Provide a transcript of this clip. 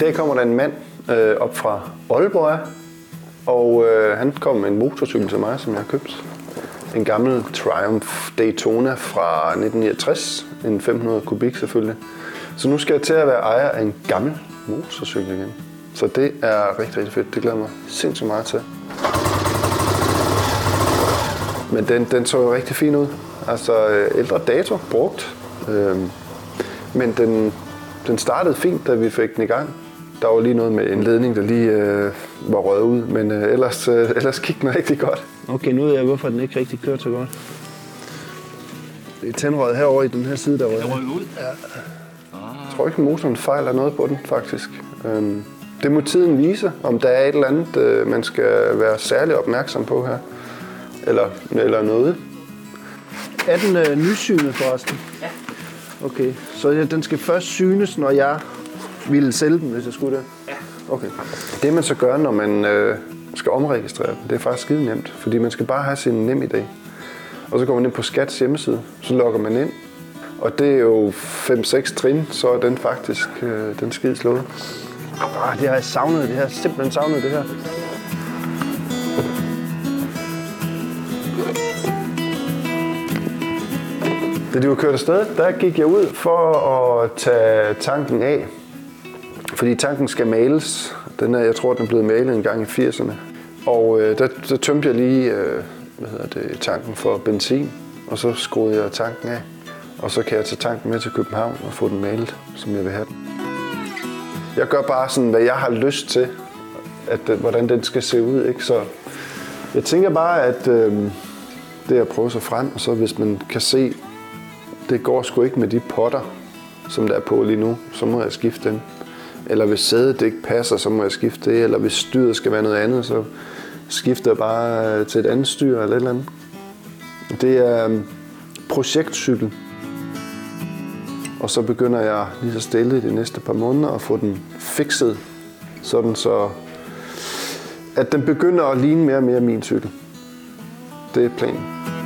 dag kommer der en mand øh, op fra Aalborg, og øh, han kom med en motorcykel til mig, som jeg har købt. En gammel Triumph Daytona fra 1969. En 500 kubik selvfølgelig. Så nu skal jeg til at være ejer af en gammel motorcykel igen. Så det er rigtig, rigtig fedt. Det glæder jeg mig sindssygt meget til. Men den, den så jo rigtig fin ud. Altså øh, ældre dato, brugt. Øhm, men den, den startede fint, da vi fik den i gang. Der var lige noget med en ledning, der lige øh, var røget ud, men øh, ellers, øh, ellers gik den rigtig godt. Okay, nu ved jeg, hvorfor den ikke rigtig kørte så godt. Det er tændrøret herovre i den her side, der røget. Den røg ud? Ja. Jeg tror ikke, motoren fejler noget på den, faktisk. Øhm, det må tiden vise, om der er et eller andet, øh, man skal være særlig opmærksom på her. Eller, eller noget. Er den øh, nysynet forresten? Ja. Okay, så ja, den skal først synes, når jeg ville sælge den, hvis jeg skulle det? Ja. Okay. Det man så gør, når man øh, skal omregistrere den, det er faktisk skide nemt. Fordi man skal bare have sin nem idé. Og så går man ind på Skats hjemmeside, så logger man ind. Og det er jo 5-6 trin, så er den faktisk øh, den skide slået. Ah, det har jeg savnet, det har jeg simpelthen savnet det her. Da de var kørt afsted, der gik jeg ud for at tage tanken af. Fordi tanken skal males. Den er, jeg tror, den er blevet malet en gang i 80'erne. Og øh, der, der tømte jeg lige øh, hvad hedder det, tanken for benzin, og så skruede jeg tanken af. Og så kan jeg tage tanken med til København og få den malet, som jeg vil have den. Jeg gør bare sådan, hvad jeg har lyst til, at, øh, hvordan den skal se ud. Ikke? Så jeg tænker bare, at øh, det er at prøve sig frem, og så hvis man kan se, det går sgu ikke med de potter, som der er på lige nu, så må jeg skifte dem. Eller hvis sædet ikke passer, så må jeg skifte det. Eller hvis styret skal være noget andet, så skifter jeg bare øh, til et andet styr eller et eller andet. Det er øhm, projektcykel. Og så begynder jeg lige så stille de næste par måneder at få den fikset, sådan så at den begynder at ligne mere og mere min cykel. Det er planen.